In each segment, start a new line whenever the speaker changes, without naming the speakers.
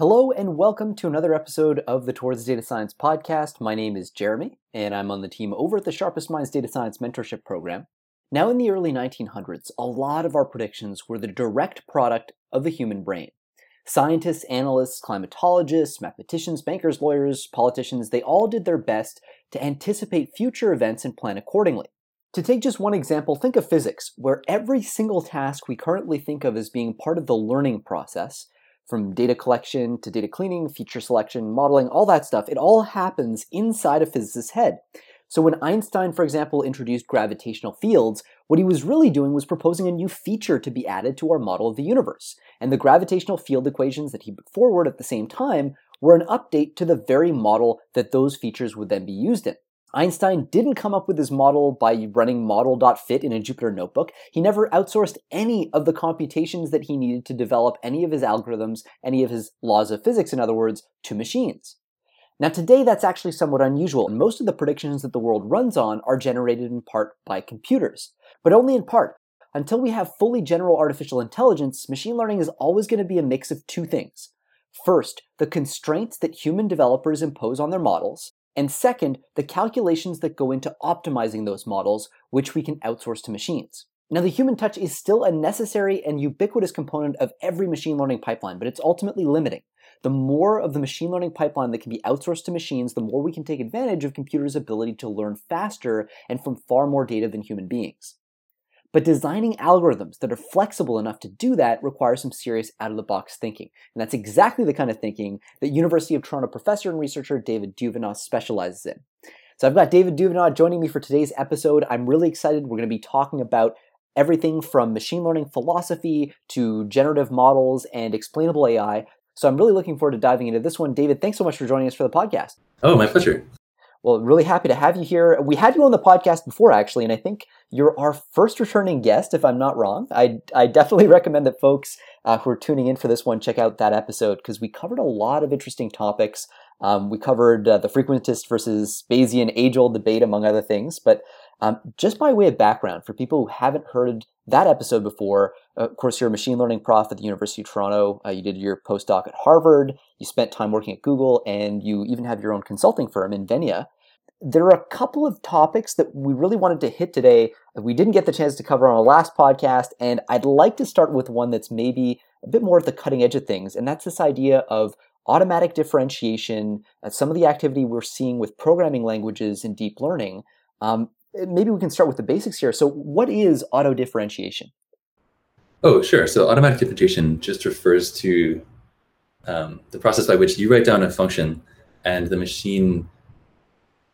Hello and welcome to another episode of the Towards Data Science podcast. My name is Jeremy, and I'm on the team over at the Sharpest Minds Data Science Mentorship Program. Now, in the early 1900s, a lot of our predictions were the direct product of the human brain. Scientists, analysts, climatologists, mathematicians, bankers, lawyers, politicians, they all did their best to anticipate future events and plan accordingly. To take just one example, think of physics, where every single task we currently think of as being part of the learning process from data collection to data cleaning, feature selection, modeling, all that stuff, it all happens inside a physicist's head. So when Einstein, for example, introduced gravitational fields, what he was really doing was proposing a new feature to be added to our model of the universe. And the gravitational field equations that he put forward at the same time were an update to the very model that those features would then be used in. Einstein didn't come up with his model by running model.fit in a Jupyter notebook. He never outsourced any of the computations that he needed to develop any of his algorithms, any of his laws of physics, in other words, to machines. Now, today that's actually somewhat unusual, and most of the predictions that the world runs on are generated in part by computers, but only in part. Until we have fully general artificial intelligence, machine learning is always going to be a mix of two things. First, the constraints that human developers impose on their models, and second, the calculations that go into optimizing those models, which we can outsource to machines. Now, the human touch is still a necessary and ubiquitous component of every machine learning pipeline, but it's ultimately limiting. The more of the machine learning pipeline that can be outsourced to machines, the more we can take advantage of computers' ability to learn faster and from far more data than human beings. But designing algorithms that are flexible enough to do that requires some serious out of the box thinking. And that's exactly the kind of thinking that University of Toronto professor and researcher David Duvenaud specializes in. So I've got David Duvenaud joining me for today's episode. I'm really excited. We're going to be talking about everything from machine learning philosophy to generative models and explainable AI. So I'm really looking forward to diving into this one. David, thanks so much for joining us for the podcast.
Oh, my pleasure.
Well, really happy to have you here. We had you on the podcast before, actually, and I think you're our first returning guest, if I'm not wrong. I, I definitely recommend that folks uh, who are tuning in for this one check out that episode because we covered a lot of interesting topics. Um, we covered uh, the frequentist versus Bayesian age old debate, among other things. But um, just by way of background, for people who haven't heard that episode before, of course, you're a machine learning prof at the University of Toronto. Uh, you did your postdoc at Harvard. You spent time working at Google, and you even have your own consulting firm Invenia. There are a couple of topics that we really wanted to hit today that we didn't get the chance to cover on our last podcast, and I'd like to start with one that's maybe a bit more at the cutting edge of things, and that's this idea of automatic differentiation, uh, some of the activity we're seeing with programming languages and deep learning. Um, maybe we can start with the basics here. So, what is auto differentiation?
Oh, sure. So, automatic differentiation just refers to um, the process by which you write down a function and the machine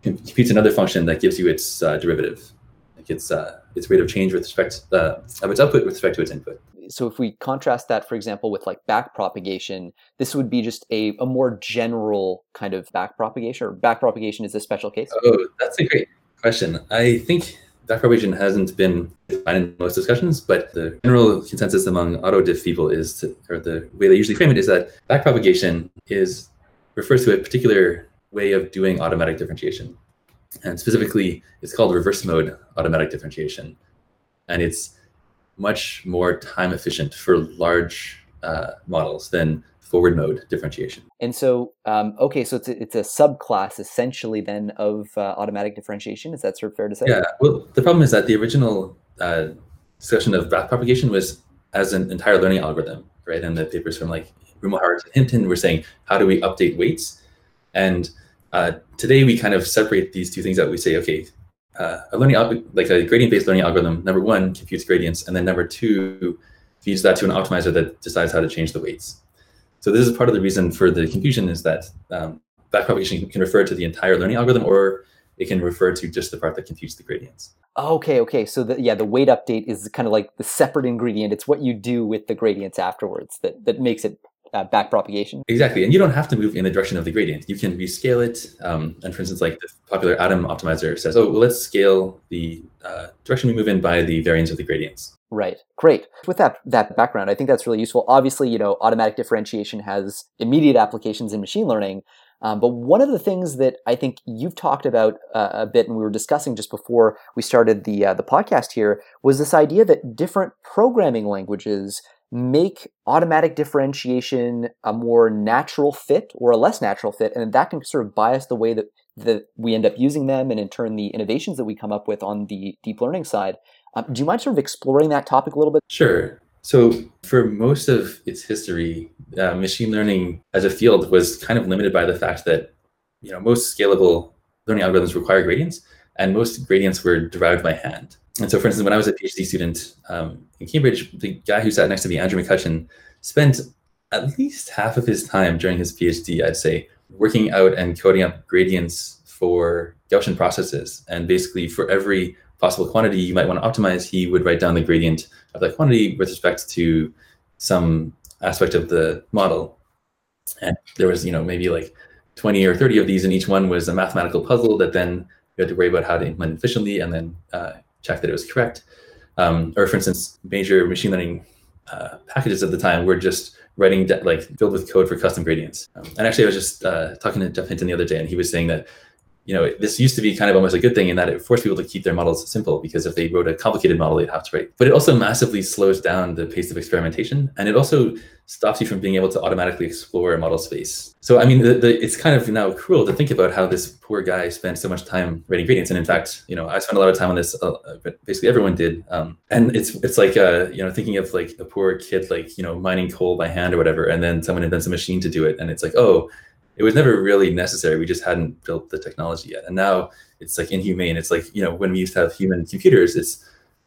computes another function that gives you its uh, derivative, like its uh, its rate of change with respect uh, of its output with respect to its input.
So, if we contrast that, for example, with like backpropagation, this would be just a, a more general kind of backpropagation, or backpropagation is a special case.
Oh, that's a great question. I think backpropagation hasn't been defined in most discussions, but the general consensus among autodiff people is, to, or the way they usually frame it is that backpropagation is refers to a particular way of doing automatic differentiation, and specifically, it's called reverse mode automatic differentiation, and it's much more time efficient for large uh, models than forward mode differentiation.
And so, um, okay, so it's a, it's a subclass essentially then of uh, automatic differentiation. Is that sort of fair to say?
Yeah. Well, the problem is that the original uh, discussion of backpropagation was as an entire learning algorithm, right? And the papers from like Rumelhart and Hinton were saying, how do we update weights? And uh, today we kind of separate these two things out. We say, okay, uh, a learning like a gradient-based learning algorithm, number one computes gradients, and then number two feeds that to an optimizer that decides how to change the weights. So this is part of the reason for the confusion is that um, backpropagation can refer to the entire learning algorithm or it can refer to just the part that computes the gradients.
Okay, okay. So the, yeah, the weight update is kind of like the separate ingredient. It's what you do with the gradients afterwards that, that makes it uh, backpropagation.
Exactly. And you don't have to move in the direction of the gradient. You can rescale it. Um, and for instance, like the popular Adam optimizer says, oh, well, let's scale the uh, direction we move in by the variance of the gradients.
Right. Great. With that that background, I think that's really useful. Obviously, you know, automatic differentiation has immediate applications in machine learning. Um, but one of the things that I think you've talked about uh, a bit, and we were discussing just before we started the uh, the podcast here, was this idea that different programming languages make automatic differentiation a more natural fit or a less natural fit, and that can sort of bias the way that that we end up using them, and in turn the innovations that we come up with on the deep learning side. Um, do you mind sort of exploring that topic a little bit?
Sure. So, for most of its history, uh, machine learning as a field was kind of limited by the fact that you know most scalable learning algorithms require gradients, and most gradients were derived by hand. And so, for instance, when I was a PhD student um, in Cambridge, the guy who sat next to me, Andrew McHutchon, spent at least half of his time during his PhD, I'd say, working out and coding up gradients for Gaussian processes. And basically, for every possible quantity you might want to optimize, he would write down the gradient of that quantity with respect to some aspect of the model. And there was, you know, maybe like 20 or 30 of these, and each one was a mathematical puzzle that then you had to worry about how to implement efficiently and then uh, check that it was correct. Um, or for instance, major machine learning uh, packages at the time were just writing de- like filled with code for custom gradients. Um, and actually, I was just uh, talking to Geoff Hinton the other day, and he was saying that you know, this used to be kind of almost a good thing in that it forced people to keep their models simple because if they wrote a complicated model, they'd have to write. But it also massively slows down the pace of experimentation, and it also stops you from being able to automatically explore a model space. So, I mean, the, the, it's kind of now cruel to think about how this poor guy spent so much time writing gradients. And in fact, you know, I spent a lot of time on this. Uh, basically, everyone did. Um, and it's it's like uh, you know, thinking of like a poor kid, like you know, mining coal by hand or whatever, and then someone invents a machine to do it, and it's like, oh it was never really necessary. We just hadn't built the technology yet. And now it's like inhumane. It's like, you know, when we used to have human computers, it's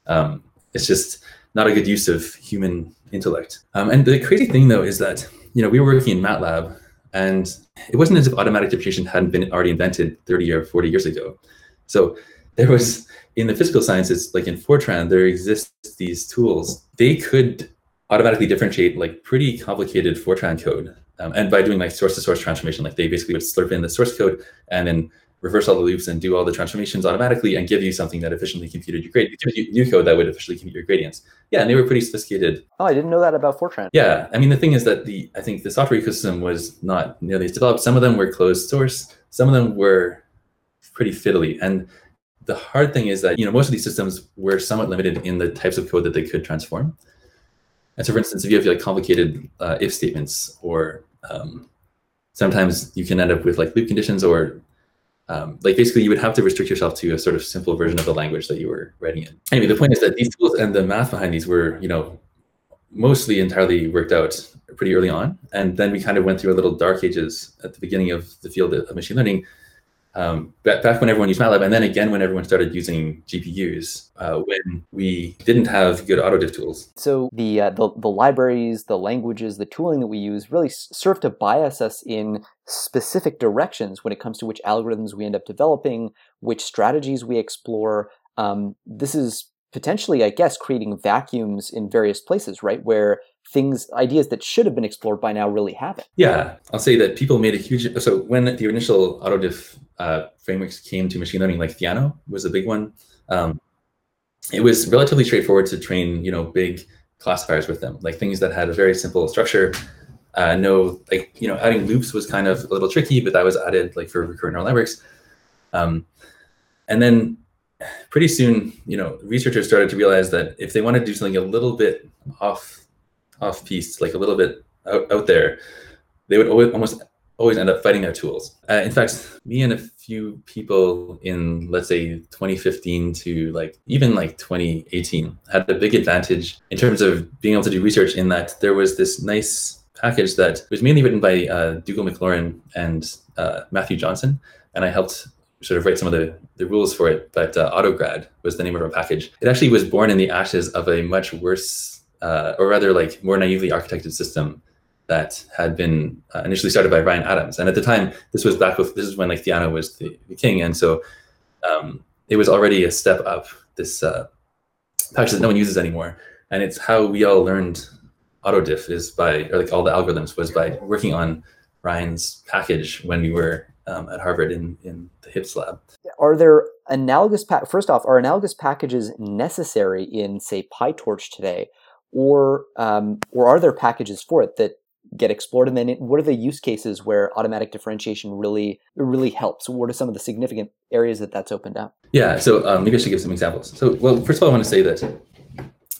um, it's just not a good use of human intellect. Um, and the crazy thing though is that, you know, we were working in MATLAB and it wasn't as if automatic differentiation hadn't been already invented 30 or 40 years ago. So there was in the physical sciences, like in Fortran, there exists these tools. They could automatically differentiate like pretty complicated Fortran code um, and by doing like source to source transformation, like they basically would slurp in the source code and then reverse all the loops and do all the transformations automatically and give you something that efficiently computed your you new code that would efficiently compute your gradients. Yeah, and they were pretty sophisticated.
Oh, I didn't know that about Fortran.
Yeah, I mean the thing is that the I think the software ecosystem was not nearly as developed. Some of them were closed source, some of them were pretty fiddly, and the hard thing is that you know most of these systems were somewhat limited in the types of code that they could transform. And so, for instance, if you have like complicated uh, if statements or um, sometimes you can end up with like loop conditions or um, like basically you would have to restrict yourself to a sort of simple version of the language that you were writing in. Anyway, the point is that these tools and the math behind these were, you know, mostly entirely worked out pretty early on. And then we kind of went through a little dark ages at the beginning of the field of machine learning um, back, back when everyone used MATLAB, and then again when everyone started using GPUs, uh, when we didn't have good autodiff tools.
So the, uh, the the libraries, the languages, the tooling that we use really serve to bias us in specific directions when it comes to which algorithms we end up developing, which strategies we explore. Um, this is potentially, I guess, creating vacuums in various places, right? Where things, ideas that should have been explored by now really haven't.
Yeah, I'll say that people made a huge. So when the initial AutoDiff uh, frameworks came to machine learning, like Theano was a big one. Um, it was relatively straightforward to train, you know, big classifiers with them, like things that had a very simple structure. Uh, no, like you know, adding loops was kind of a little tricky, but that was added like for recurrent neural networks. Um, and then pretty soon, you know, researchers started to realize that if they wanted to do something a little bit off off piece, like a little bit out, out there, they would always, almost always end up fighting their tools. Uh, in fact, me and a few people in let's say 2015 to like even like 2018 had a big advantage in terms of being able to do research in that there was this nice package that was mainly written by uh, Dougal Maclaurin and uh, Matthew Johnson, and I helped sort of write some of the, the rules for it. But uh, AutoGrad was the name of our package. It actually was born in the ashes of a much worse uh, or rather like more naively architected system that had been uh, initially started by Ryan Adams. And at the time, this was back with this is when like Theano was the, the king, and so um, it was already a step up. This uh, package that no one uses anymore, and it's how we all learned AutoDiff is by or like all the algorithms was by working on Ryan's package when we were um, at Harvard in in the HIPS lab.
Are there analogous pa- first off are analogous packages necessary in say PyTorch today? or um, or are there packages for it that get explored and then it, what are the use cases where automatic differentiation really really helps what are some of the significant areas that that's opened up
yeah so um, maybe i should give some examples so well first of all i want to say that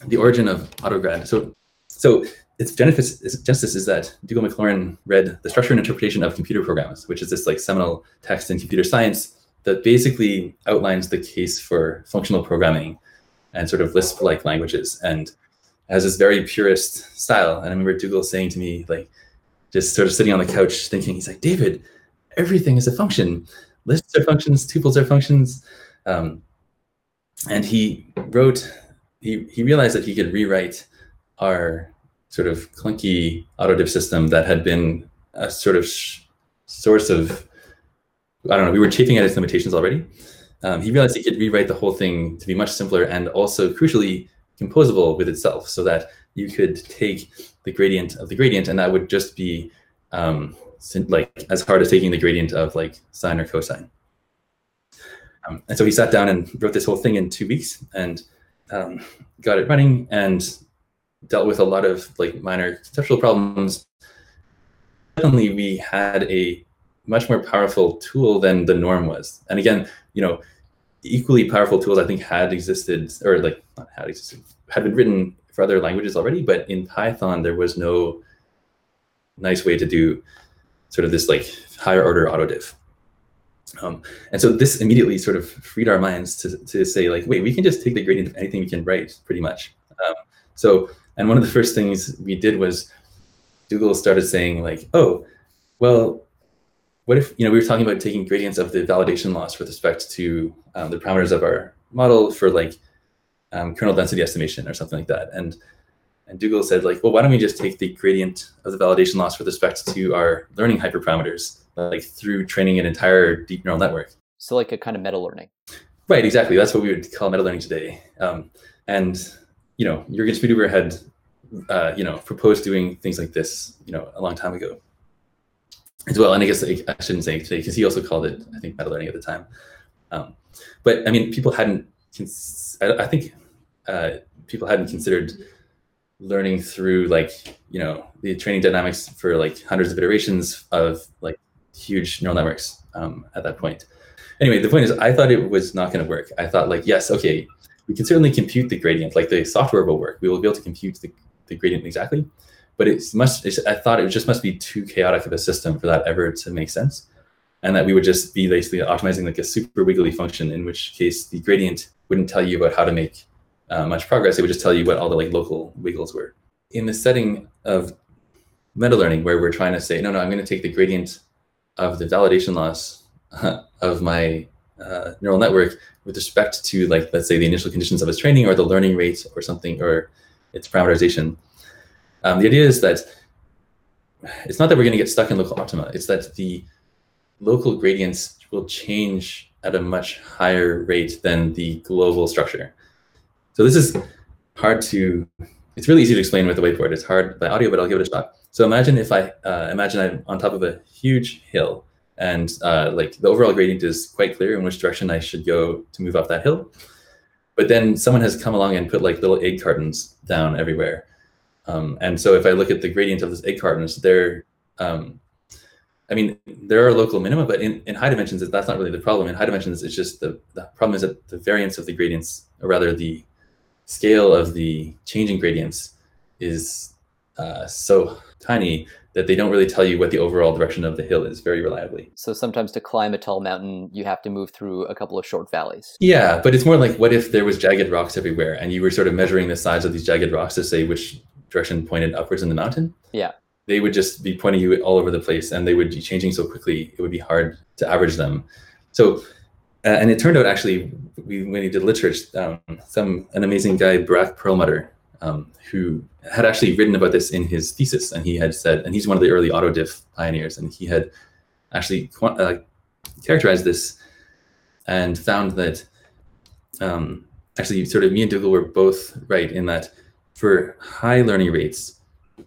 the origin of autograd so so its genesis, genesis is that Dougal Maclaurin read The Structure and Interpretation of Computer Programs, which is this like seminal text in computer science that basically outlines the case for functional programming and sort of Lisp-like languages and has this very purist style. And I remember Dougal saying to me, like, just sort of sitting on the couch thinking, he's like, David, everything is a function. Lists are functions, tuples are functions. Um, and he wrote, he, he realized that he could rewrite our sort of clunky autodiff system that had been a sort of source of, I don't know, we were chafing at its limitations already. Um, he realized he could rewrite the whole thing to be much simpler and also crucially composable with itself so that you could take the gradient of the gradient and that would just be um, like as hard as taking the gradient of like sine or cosine. Um, and so he sat down and wrote this whole thing in two weeks and um, got it running and dealt with a lot of like minor conceptual problems. Suddenly we had a much more powerful tool than the norm was. And again, you know, equally powerful tools I think had existed or like not had existed, had been written for other languages already, but in Python there was no nice way to do sort of this like higher order autodiff. Um, and so this immediately sort of freed our minds to, to say like, wait, we can just take the gradient of anything we can write pretty much. Um, so, and one of the first things we did was Dougal started saying like, oh, well, what if, you know, we were talking about taking gradients of the validation loss with respect to um, the parameters of our model for like um, kernel density estimation or something like that. And and Dougal said like, well, why don't we just take the gradient of the validation loss with respect to our learning hyperparameters, like through training an entire deep neural network.
So like a kind of meta learning.
Right, exactly. That's what we would call meta learning today. Um, and you know, Jürgen Schmidhuber had uh, you know proposed doing things like this, you know, a long time ago as well. And I guess like, I shouldn't say today because he also called it, I think, meta learning at the time. Um, but I mean, people hadn't. Cons- I, I think uh, people hadn't considered learning through like you know the training dynamics for like hundreds of iterations of like huge neural networks um, at that point. Anyway, the point is, I thought it was not going to work. I thought like, yes, okay, we can certainly compute the gradient. Like the software will work. We will be able to compute the, the gradient exactly, but it must. I thought it just must be too chaotic of a system for that ever to make sense, and that we would just be basically optimizing like a super wiggly function. In which case, the gradient wouldn't tell you about how to make uh, much progress. It would just tell you what all the like local wiggles were. In the setting of meta learning, where we're trying to say, no, no, I'm going to take the gradient of the validation loss of my uh, neural network with respect to like let's say the initial conditions of its training or the learning rate or something or its parameterization. Um, the idea is that it's not that we're going to get stuck in local optima. It's that the local gradients will change at a much higher rate than the global structure. So this is hard to, it's really easy to explain with the whiteboard. It's hard by audio, but I'll give it a shot. So imagine if I, uh, imagine I'm on top of a huge hill and uh, like the overall gradient is quite clear in which direction I should go to move up that hill. But then someone has come along and put like little egg cartons down everywhere. Um, and so if I look at the gradient of those egg cartons, they're, um, I mean, there are local minima, but in, in high dimensions, that's not really the problem. In high dimensions, it's just the, the problem is that the variance of the gradients, or rather the scale of the changing gradients is uh, so tiny that they don't really tell you what the overall direction of the hill is very reliably.
So sometimes to climb a tall mountain, you have to move through a couple of short valleys.
Yeah, but it's more like what if there was jagged rocks everywhere and you were sort of measuring the size of these jagged rocks to say which direction pointed upwards in the mountain?
Yeah.
They would just be pointing you all over the place and they would be changing so quickly, it would be hard to average them. So uh, and it turned out actually, we, when he did literature, um, some an amazing guy, Barak Pearlmutter, um, who had actually written about this in his thesis, and he had said, and he's one of the early autodiff pioneers, and he had actually uh, characterized this and found that um, actually, sort of me and Dougal were both right in that for high learning rates,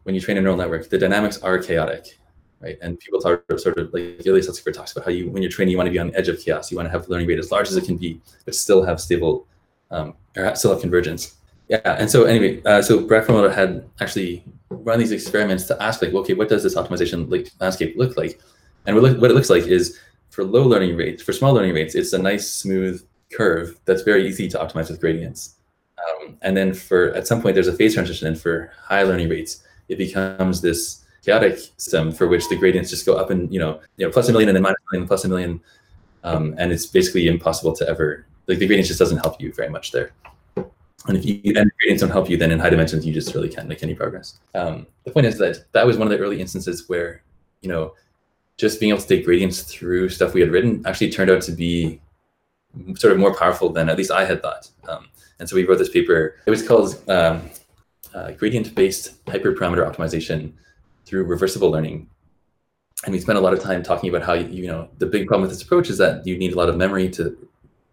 when you train a neural network, the dynamics are chaotic right? And people talk sort of like Elias Etzinger talks about how you, when you're training, you want to be on the edge of chaos. You want to have learning rate as large as it can be, but still have stable, um, or still have convergence. Yeah. And so anyway, uh, so Barak Pearlmutter had actually run these experiments to ask like, okay, what does this optimization like, landscape look like? And what, what it looks like is for low learning rates, for small learning rates, it's a nice smooth curve that's very easy to optimize with gradients. Um, and then for at some point there's a phase transition, and for high learning rates, it becomes this chaotic system for which the gradients just go up and you know you know plus a million and then minus a million plus a million, um, and it's basically impossible to ever like the gradients just doesn't help you very much there. And if you and gradients don't help you, then in high dimensions you just really can't make any progress. Um, the point is that that was one of the early instances where you know just being able to take gradients through stuff we had written actually turned out to be sort of more powerful than at least I had thought. Um, and so we wrote this paper. It was called um, uh, Gradient-Based Hyperparameter Optimization through Reversible Learning. And we spent a lot of time talking about how, you know, the big problem with this approach is that you need a lot of memory to,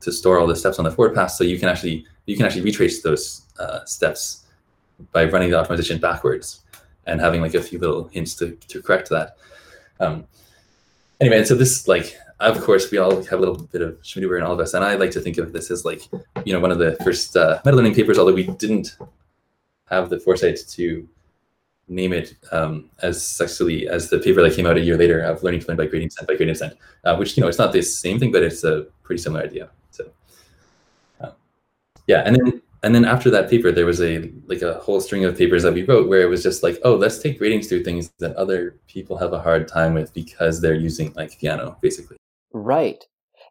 to store all the steps on the forward pass. So you can actually, you can actually retrace those uh, steps by running the optimization backwards and having like a few little hints to, to correct that. Um, anyway, and so this like of course, we all have a little bit of Schmidt in all of us, and I like to think of this as like, you know, one of the first uh, meta learning papers, although we didn't have the foresight to name it um, as sexually as the paper that came out a year later of learning to learn by gradient descent by gradient descent, uh, which you know it's not the same thing, but it's a pretty similar idea. Yeah, and then and then after that paper, there was a like a whole string of papers that we wrote where it was just like, oh, let's take gradients through things that other people have a hard time with because they're using like Theano basically.
Right.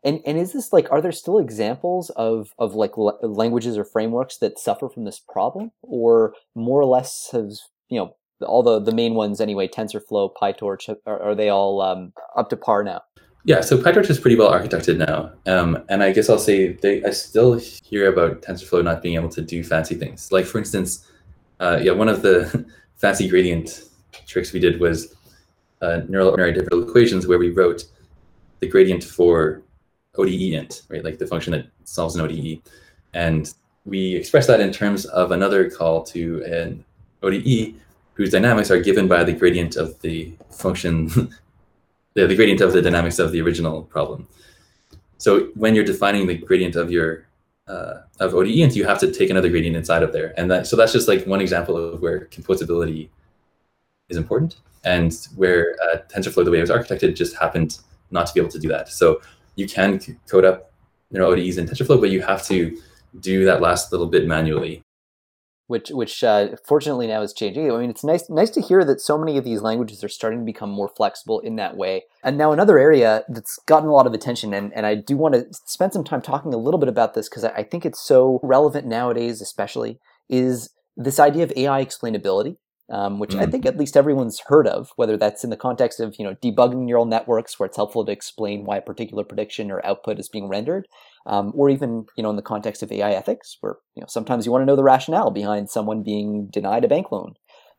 And and is this like are there still examples of of like l- languages or frameworks that suffer from this problem or more or less has you know all the the main ones anyway TensorFlow, PyTorch are, are they all um, up to par now?
Yeah, so PyTorch is pretty well architected now, um, and I guess I'll say they I still hear about TensorFlow not being able to do fancy things. Like for instance, uh, yeah, one of the fancy gradient tricks we did was uh, neural ordinary differential equations where we wrote the gradient for ODE int, right? Like the function that solves an ODE. And we express that in terms of another call to an ODE whose dynamics are given by the gradient of the function, the, the gradient of the dynamics of the original problem. So when you're defining the gradient of your uh, of ODE int, you have to take another gradient inside of there. And that so that's just like one example of where composability is important and where uh, TensorFlow, the way it was architected, just happened not to be able to do that. So you can code up you know ODEs in TensorFlow, but you have to do that last little bit manually.
Which, which uh, fortunately now is changing. I mean, it's nice, nice to hear that so many of these languages are starting to become more flexible in that way. And now another area that's gotten a lot of attention, and, and I do want to spend some time talking a little bit about this because I, I think it's so relevant nowadays, especially, is this idea of AI explainability um, which mm. I think at least everyone's heard of, whether that's in the context of you know debugging neural networks, where it's helpful to explain why a particular prediction or output is being rendered, um, or even you know in the context of AI ethics, where you know sometimes you want to know the rationale behind someone being denied a bank loan.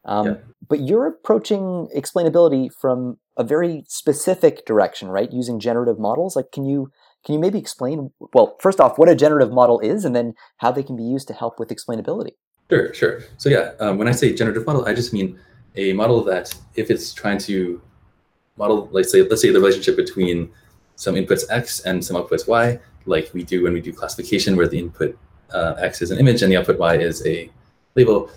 Um, yeah. But you're approaching explainability from a very specific direction, right? Using generative models. Like, can you can you maybe explain? Well, first off, what a generative model is, and then how they can be used to help with explainability.
Sure, sure. So yeah, um, when I say generative model, I just mean a model that if it's trying to model, let's say, let's say the relationship between some inputs x and some outputs y, like we do when we do classification, where the input uh, x is an image and the output y is a label.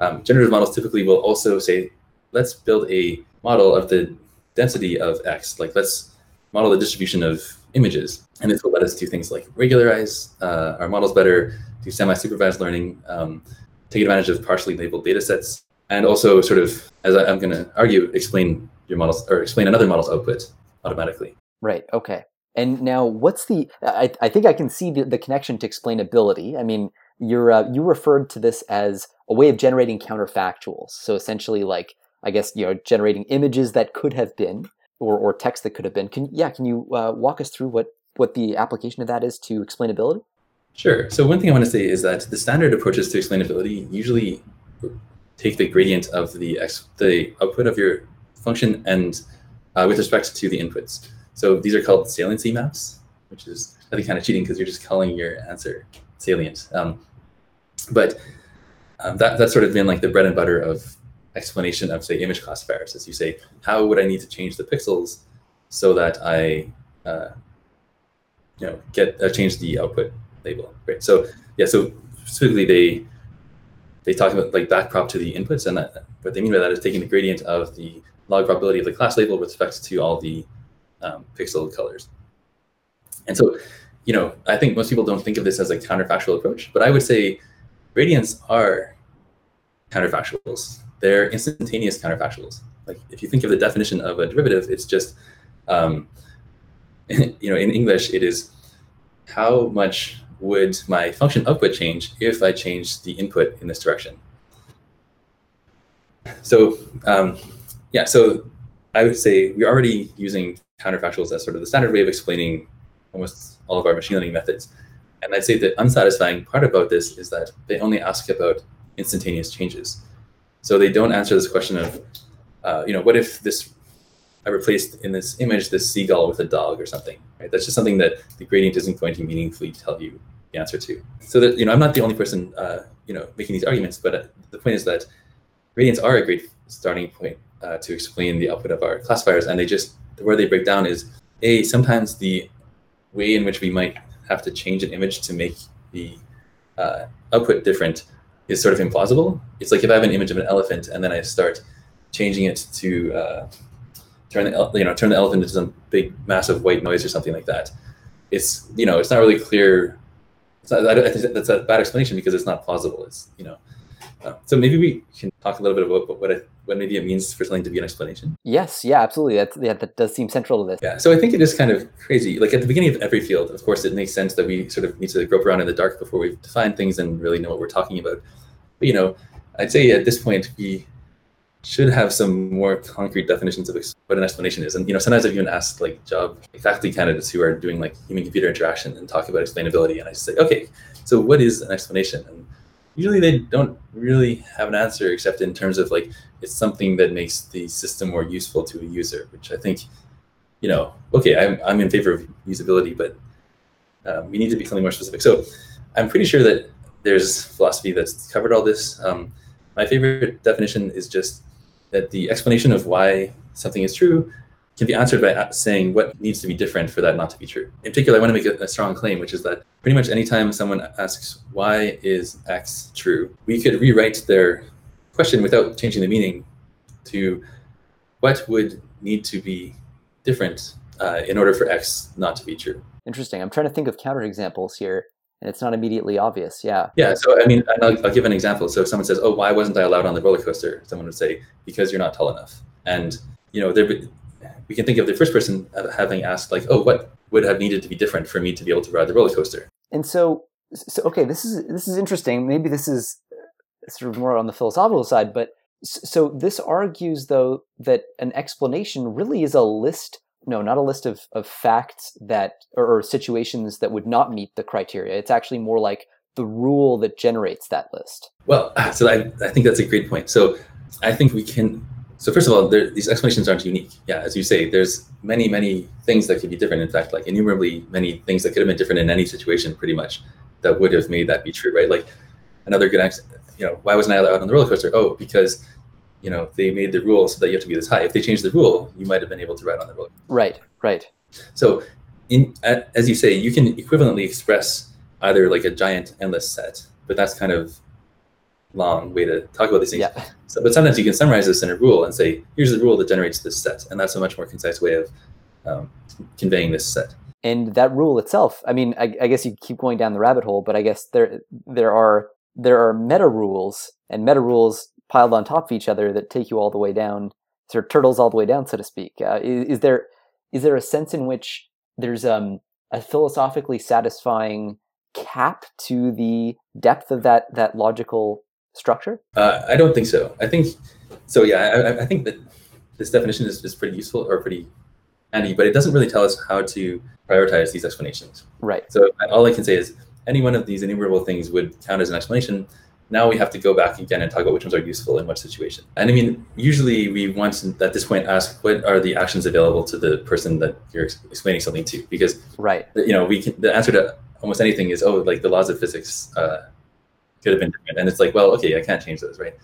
Um, generative models typically will also say, let's build a model of the density of x. Like let's model the distribution of images, and this will let us do things like regularize uh, our models better, do semi-supervised learning. Um, take advantage of partially labeled data sets, and also sort of, as I, am going to argue, explain your models or explain another model's output automatically.
Right. Okay. And now, what's the? I, I think I can see the, the connection to explainability. I mean, you're uh, you referred to this as a way of generating counterfactuals. So essentially, like I guess you know, generating images that could have been, or or text that could have been. Can yeah? Can you uh, walk us through what what the application of that is to explainability?
Sure. So one thing I want to say is that the standard approaches to explainability usually take the gradient of the ex- the output of your function and uh, with respect to the inputs. So these are called saliency maps, which is I think kind of cheating because you're just calling your answer salient. Um, but um, that that's sort of been like the bread and butter of explanation of say image classifiers. As you say, how would I need to change the pixels so that I uh, you know get uh, change the output label, right? So yeah, so specifically they they talk about like backprop to the inputs, and that, what they mean by that is taking the gradient of the log probability of the class label with respect to all the um, pixel colors. And so, you know, I think most people don't think of this as a counterfactual approach, but I would say gradients are counterfactuals. They're instantaneous counterfactuals. Like if you think of the definition of a derivative, it's just, um, you know, in English, it is how much would my function output change if I change the input in this direction? So um, yeah, so I would say we're already using counterfactuals as sort of the standard way of explaining almost all of our machine learning methods. And I'd say the unsatisfying part about this is that they only ask about instantaneous changes. So they don't answer this question of, uh, you know, what if this I replaced in this image this seagull with a dog or something, right? That's just something that the gradient isn't going to meaningfully tell you the answer to. So that you know, I'm not the only person, uh, you know, making these arguments, but uh, the point is that gradients are a great starting point uh, to explain the output of our classifiers, and they just where they break down is a sometimes the way in which we might have to change an image to make the uh, output different is sort of implausible. It's like if I have an image of an elephant and then I start changing it to uh, turn the you know turn the elephant into some big massive white noise or something like that. It's you know it's not really clear. It's not, I think that's a bad explanation because it's not plausible. It's you know uh, so maybe we can talk a little bit about what it, what maybe it means for something to be an explanation.
Yes, yeah, absolutely. That yeah, that does seem central to this.
Yeah, so I think it is kind of crazy. Like at the beginning of every field, of course, it makes sense that we sort of need to grope around in the dark before we define things and really know what we're talking about. But you know, I'd say at this point we should have some more concrete definitions of what an explanation is. And you know, sometimes I've even asked like job like faculty candidates who are doing like human computer interaction and talk about explainability, and I say, okay, so what is an explanation? And usually they don't really have an answer except in terms of like it's something that makes the system more useful to a user, which I think, you know, okay, I'm, I'm in favor of usability, but um, we need to be something more specific. So I'm pretty sure that there's philosophy that's covered all this. Um, my favorite definition is just that the explanation of why something is true can be answered by saying what needs to be different for that not to be true. In particular, I want to make a, a, strong claim, which is that pretty much anytime someone asks, why is X true, we could rewrite their question without changing the meaning to what would need to be different uh, in order for X not to be true.
Interesting. I'm trying to think of counterexamples here, and it's not immediately obvious. Yeah.
Yeah. So, I mean, I'll, I'll give an example. So, if someone says, oh, why wasn't I allowed on the roller coaster? Someone would say, because you're not tall enough. And, you know, there we can think of the first person having asked like, oh, what would have needed to be different for me to be able to ride the roller coaster?
And so, so okay, this is this is interesting. Maybe this is uh, sort of more on the philosophical side, but so this argues though that an explanation really is a list no not a list of, of facts that or, or situations that would not meet the criteria it's actually more like the rule that generates that list
well ah, so I, I think that's a great point so i think we can so first of all, there, these explanations aren't unique. Yeah, as you say, there's many, many things that could be different. In fact, like innumerably many things that could have been different in any situation, pretty much, that would have made that be true, right? Like another good, you know, why wasn't I allowed on the roller coaster? Oh, because you know they made the rule so that you have to be this high. If they changed the rule, you might have been able to ride on the roller.
Right, right.
So, in as you say, you can equivalently express either like a giant endless set, but that's kind of long way to talk about these things.
Yeah.
So, but sometimes you can summarize this in a rule and say, here's the rule that generates this set. And that's a much more concise way of um, conveying this set.
And that rule itself, I mean, I, I, guess you keep going down the rabbit hole, but I guess there there are there are meta rules and meta rules piled on top of each other that take you all the way down, sort of turtles all the way down, so to speak. Uh, is, is, there is there a sense in which there's um, a philosophically satisfying cap to the depth of that that logical structure?
Uh, I don't think so. I think so. Yeah, I, I think that this definition is, is pretty useful or pretty handy, but it doesn't really tell us how to prioritize these explanations.
Right.
So all I can say is any one of these enumerable things would count as an explanation. Now we have to go back again and talk about which ones are useful in what situation. And I mean, usually we want to, at this point ask what are the actions available to the person that you're explaining something to, because
right,
you know, we can the answer to almost anything is oh, like the laws of physics uh, could have been different. And it's like, well, okay, I can't change those, right?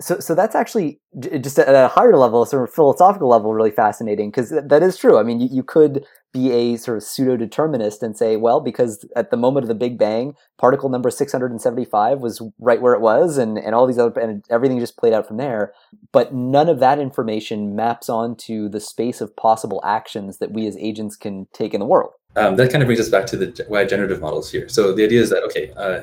So, so that's actually just at a higher level, sort of philosophical level, really fascinating because that is true. I mean, you, you could be a sort of pseudo determinist and say, well, because at the moment of the Big Bang, particle number 675 was right where it was, and, and all these other, and everything just played out from there. But none of that information maps onto the space of possible actions that we as agents can take in the world.
Um, that kind of brings us back to the why generative models here. So the idea is that, okay, uh,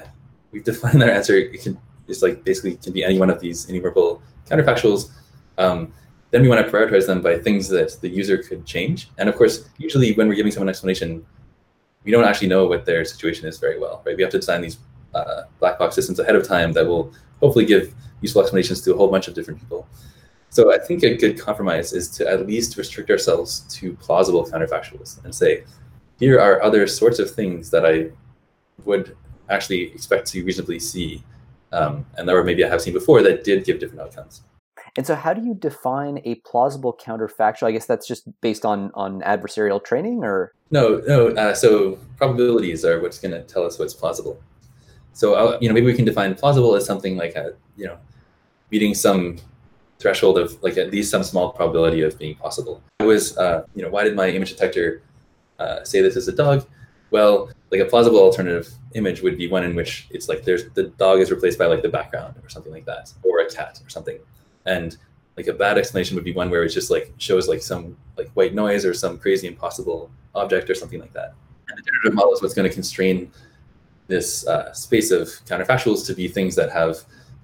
we've defined our answer. It can just like basically can be any one of these enumerable counterfactuals. Um, then we want to prioritize them by things that the user could change. And of course, usually when we're giving someone an explanation, we don't actually know what their situation is very well, right? We have to design these uh, black box systems ahead of time that will hopefully give useful explanations to a whole bunch of different people. So I think a good compromise is to at least restrict ourselves to plausible counterfactuals and say, here are other sorts of things that I would actually expect to reasonably see, um, and that were maybe I have seen before that did give different outcomes.
And so, how do you define a plausible counterfactual? I guess that's just based on on adversarial training, or
no, no. Uh, so probabilities are what's going to tell us what's plausible. So, uh, you know, maybe we can define plausible as something like a, you know, meeting some threshold of like at least some small probability of being possible. It was, uh, you know, why did my image detector uh, say this is a dog? Well, like a plausible alternative image would be one in which it's like there's the dog is replaced by like the background or something like that, or a cat or something. And like a bad explanation would be one where it just like shows like some like white noise or some crazy impossible object or something like that. And the generative model is what's going to constrain this uh, space of counterfactuals to be things that have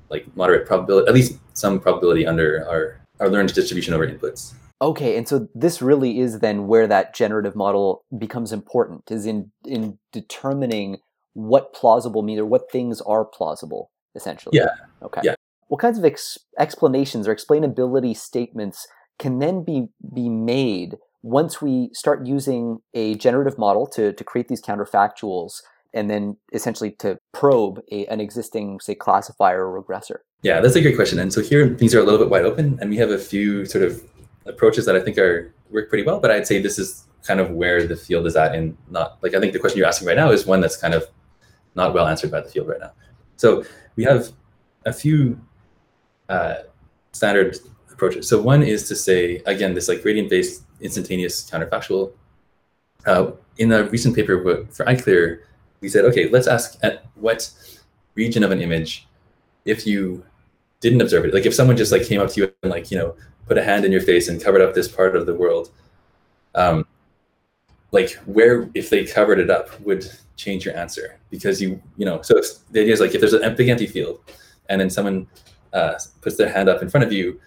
like moderate probability, at least some probability under our, our learned distribution over inputs.
Okay, and so this really is then where that generative model becomes important, is in in determining what plausible means or what things are plausible, essentially.
Yeah.
Okay.
Yeah.
What kinds of ex- explanations or explainability statements can then be be made once we start using a generative model to to create these counterfactuals and then essentially to probe a, an existing, say, classifier or regressor?
Yeah, that's a great question. And so here things are a little bit wide open, and we have a few sort of approaches that I think are work pretty well. But I'd say this is kind of where the field is at, and not like I think the question you're asking right now is one that's kind of not well answered by the field right now. So we have a few uh, standard approaches. So one is to say again this like gradient-based instantaneous counterfactual. Uh, in a recent paper for ICLR, we said, okay, let's ask at what region of an image, if you didn't observe it, like if someone just like came up to you and like, you know, put a hand in your face and covered up this part of the world, um, like where, if they covered it up would change your answer because you, you know, so the idea is like if there's a big empty field and then someone uh, puts their hand up in front of you,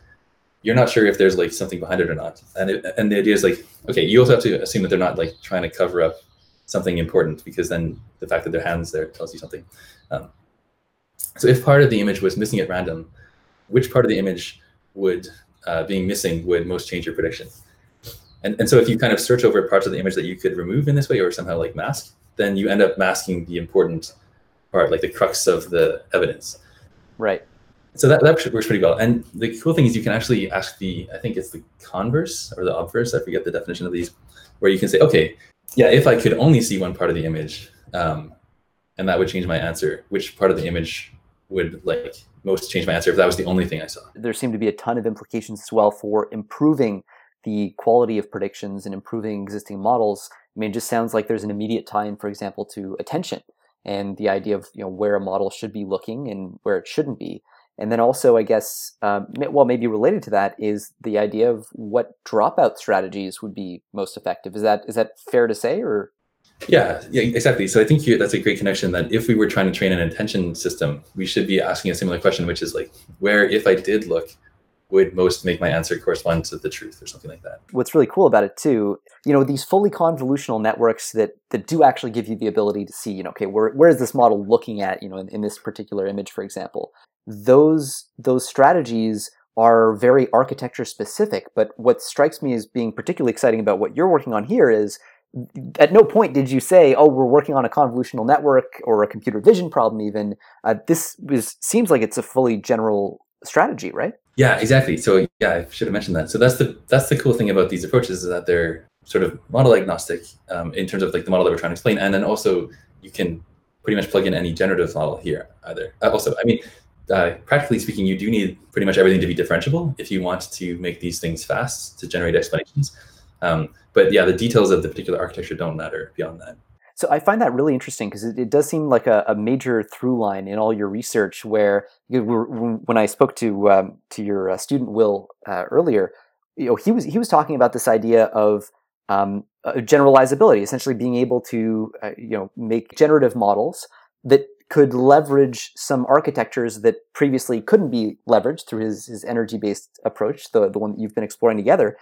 you're not sure if there's like something behind it or not. And it, and the idea is like, okay, you also have to assume that they're not like trying to cover up something important because then the fact that their hands there tells you something. Um, so if part of the image was missing at random, which part of the image would uh, being missing would most change your prediction? And, and so if you kind of search over parts of the image that you could remove in this way or somehow like mask, then you end up masking the important part, like the crux of the evidence.
Right.
So that, that works pretty well. And the cool thing is you can actually ask the, I think it's the converse or the obverse, I forget the definition of these, where you can say, okay, yeah, if I could only see one part of the image, um, and that would change my answer, which part of the image would like most change my answer if that was the only thing I saw?
There seem to be a ton of implications as well for improving the quality of predictions and improving existing models. I mean, it just sounds like there's an immediate tie-in, for example, to attention and the idea of you know where a model should be looking and where it shouldn't be. And then also, I guess, um, well, maybe related to that is the idea of what dropout strategies would be most effective. Is that is that fair to say, or?
Yeah, yeah, exactly. So I think you, that's a great connection. That if we were trying to train an attention system, we should be asking a similar question, which is like, where if I did look, would most make my answer correspond to the truth, or something like that.
What's really cool about it too, you know, these fully convolutional networks that that do actually give you the ability to see, you know, okay, where where is this model looking at, you know, in, in this particular image, for example those those strategies are very architecture specific. But what strikes me as being particularly exciting about what you're working on here is at no point did you say, "Oh, we're working on a convolutional network or a computer vision problem." Even uh, this is, seems like it's a fully general strategy, right?
Yeah, exactly. So yeah, I should have mentioned that. So that's the that's the cool thing about these approaches is that they're sort of model agnostic um, in terms of like the model that we're trying to explain, and then also you can pretty much plug in any generative model here either. Uh, also, I mean, uh, practically speaking, you do need pretty much everything to be differentiable if you want to make these things fast to generate explanations. Um, but yeah, the details of the particular architecture don't matter beyond that.
So I find that really interesting because it, it, does seem like a, a, major through line in all your research. Where you know, when I spoke to um, to your uh, student Will uh, earlier, you know he was he was talking about this idea of um, uh, generalizability, essentially being able to uh, you know make generative models that could leverage some architectures that previously couldn't be leveraged through his, his energy based approach, the, the one that you've been exploring together.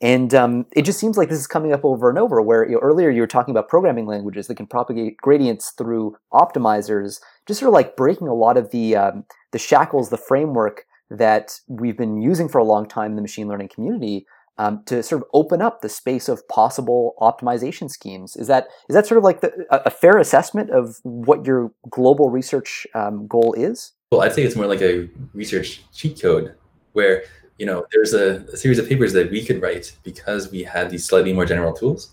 And um, it just seems like this is coming up over and over. Where you know, earlier you were talking about programming languages that can propagate gradients through optimizers, just sort of like breaking a lot of the um, the shackles, the framework that we've been using for a long time in the machine learning community um, to sort of open up the space of possible optimization schemes. Is that is that sort of like the, a, fair assessment of what your global research um, goal is?
Well, I'd say it's more like a research cheat code where you know, there's a, a, series of papers that we could write because we had these slightly more general tools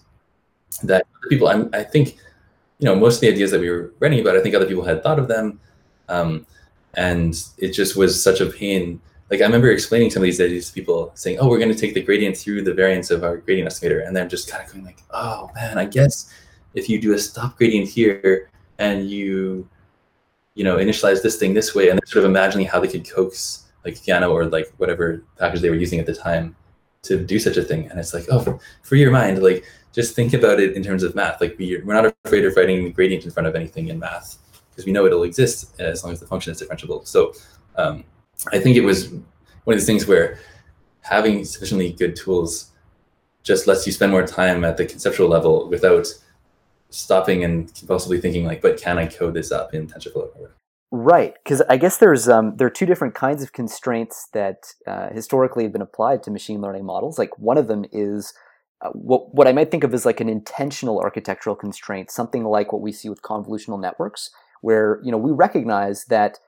that people, I'm, i think, you know, most of the ideas that we were writing about, I think other people had thought of them. Um, and it just was such a pain. Like I remember explaining some of these ideas to people saying, oh, we're going to take the gradient through the variance of our gradient estimator. And they're just kind of going like, oh man, I guess if you do a stop gradient here and you, you know, initialize this thing this way and sort of imagining how they could coax like Theano or like whatever package they were using at the time to do such a thing. And it's like, oh, free your mind. Like, just think about it in terms of math. Like, we, we're not afraid of writing the gradient in front of anything in math because we know it'll exist as long as the function is differentiable. So, um, I think it was one of these things where having sufficiently good tools just lets you spend more time at the conceptual level without stopping and compulsively thinking like, but can I code this up in TensorFlow?
Right, because I guess there's um, there are two different kinds of constraints that uh, historically have been applied to machine learning models. Like one of them is uh, what what I might think of as like an intentional architectural constraint, something like what we see with convolutional networks, where you know we recognize that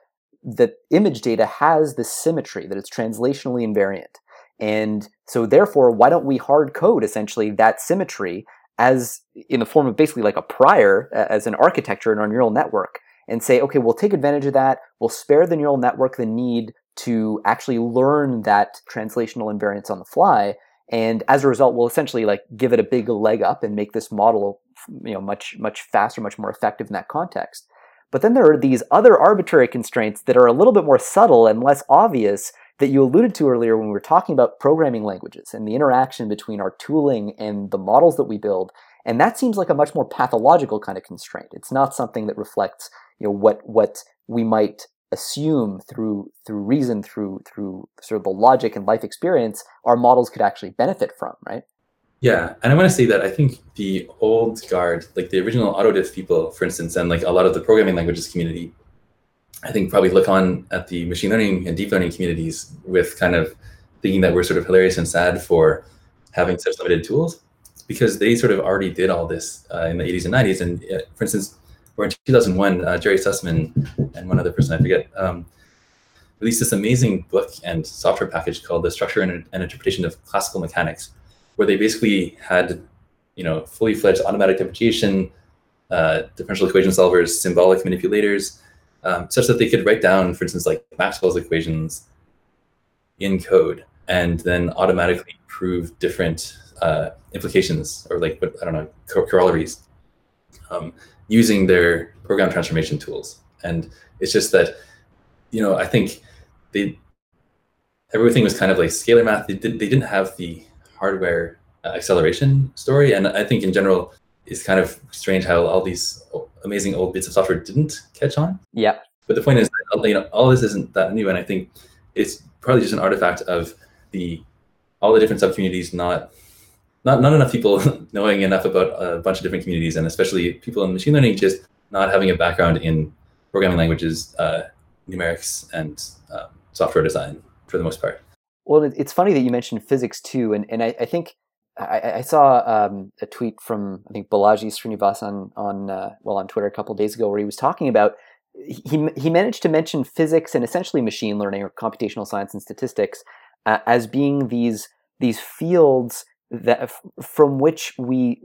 the image data has this symmetry that it's translationally invariant, and so therefore, why don't we hard code essentially that symmetry as in the form of basically like a prior as an architecture in our neural network? And say, okay, we'll take advantage of that. We'll spare the neural network the need to actually learn that translational invariance on the fly. And as a result, we'll essentially like give it a big leg up and make this model, you know, much, much faster, much more effective in that context. But then there are these other arbitrary constraints that are a little bit more subtle and less obvious that you alluded to earlier when we were talking about programming languages and the interaction between our tooling and the models that we build. And that seems like a much more pathological kind of constraint. It's not something that reflects you know what what we might assume through through reason through through sort of the logic and life experience our models could actually benefit from right?
Yeah and i want to say that i think the old guard like the original autodiff people for instance and like a lot of the programming languages community i think probably look on at the machine learning and deep learning communities with kind of thinking that we're sort of hilarious and sad for having such limited tools because they sort of already did all this uh, in the 80s and 90s and uh, for instance or in 2001, uh, Gerry Sussman and one other person, I forget, um, released this amazing book and software package called The Structure and, and, Interpretation of Classical Mechanics, where they basically had, you know, fully fledged automatic differentiation, uh, differential equation solvers, symbolic manipulators, um, such that they could write down, for instance, like Maxwell's equations in code and then automatically prove different uh, implications or like, I don't know, corollaries. Um, using their program transformation tools. And it's just that, you know, I think they everything was kind of like scalar math. They, did, they didn't have the hardware uh, acceleration story. And I think in general, it's kind of strange how all these amazing old bits of software didn't catch on.
Yeah.
But the point is, that, you know, all this isn't that new, and I think it's probably just an artifact of the all the different subcommunities not not not enough people knowing enough about a bunch of different communities, and especially people in machine learning just not having a background in programming languages, uh, numerics, and um, software design for the most part.
Well, it's funny that you mentioned physics too, and and I, I think I, I saw um, a tweet from I think Balaji Srinivasan on uh, well on Twitter a couple days ago where he was talking about he he managed to mention physics and essentially machine learning or computational science and statistics uh, as being these these fields that from which we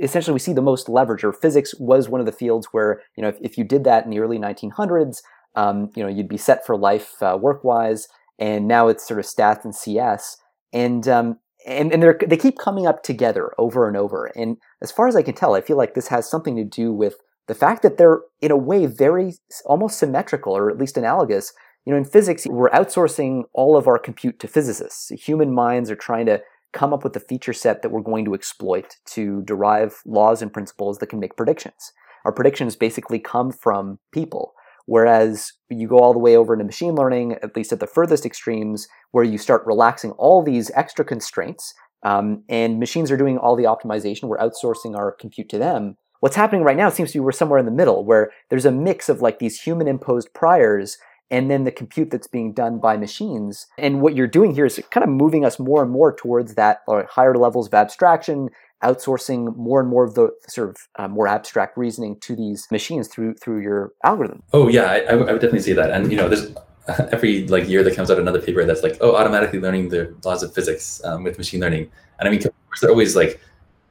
essentially we see the most leverage or physics was one of the fields where you know if, if you did that in the early 1900s um, you know you'd be set for life uh, work wise and now it's sort of stats and cs and um, and, and they keep coming up together over and over and as far as i can tell i feel like this has something to do with the fact that they're in a way very almost symmetrical or at least analogous. You know in physics we're outsourcing all of our compute to physicists. Human minds are trying to come up with a feature set that we're going to exploit to derive laws and principles that can make predictions. our predictions basically come from people. Whereas you go all the way over into machine learning, at least at the furthest extremes, where you start relaxing all these extra constraints, um, and machines are doing all the optimization. We're outsourcing our compute to them. What's happening right now seems to be we're somewhere in the middle, where there's a mix of like these human imposed priors and then the compute that's being done by machines. And what you're doing here is kind of moving us more and more towards that or higher levels of abstraction, outsourcing more and more of the sort of uh, more abstract reasoning to these machines through through your algorithm.
Oh yeah, I, I would definitely say that. And you know, there's every like year that comes out another paper that's like, oh, automatically learning the laws of physics um, with machine learning. And I mean, of course they're always like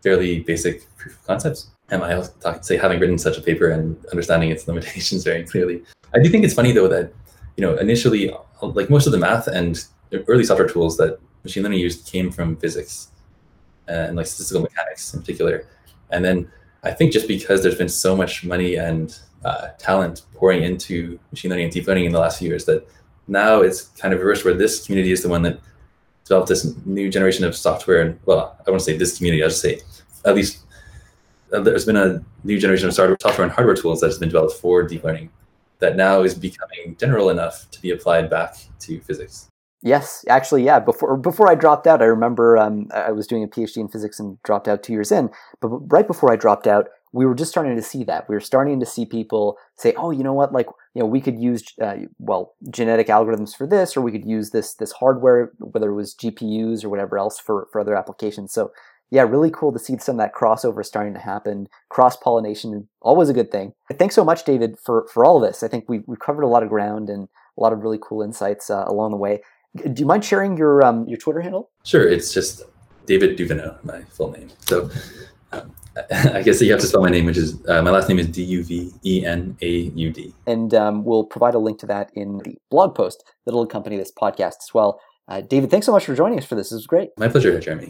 fairly basic proof of concepts. And I also talk, say having written such a paper and understanding its limitations very clearly? I do think it's funny though that you know initially like most of the math and early software tools that machine learning used came from physics and like statistical mechanics in particular. And then I think just because there's been so much money and uh, talent pouring into machine learning and deep learning in the last few years that now it's kind of reversed where this community is the one that developed this new generation of software. And well, I won't say this community, I'll just say at least uh, there's been a new generation of software and hardware tools that has been developed for deep learning that now is becoming general enough to be applied back to physics.
Yes, actually, yeah. Before before I dropped out, I remember um, I was doing a PhD in physics and dropped out two years in. But right before I dropped out, we were just starting to see that. We were starting to see people say, "Oh, you know what? Like, you know, we could use uh, well genetic algorithms for this, or we could use this this hardware, whether it was GPUs or whatever else for for other applications." So, yeah, really cool to see some of that crossover starting to happen. Cross pollination, always a good thing. Thanks so much, David, for for all of this. I think we we covered a lot of ground and a lot of really cool insights uh, along the way. Do you mind sharing your um, your Twitter handle?
Sure, it's just David Duvenaud, my full name. So um, I guess you have to spell my name, which is uh, my last name is D U V E N A U D.
And um, we'll provide a link to that in the blog post that'll accompany this podcast as well. Uh, David, thanks so much for joining us for this. This was great.
My pleasure, Jeremy.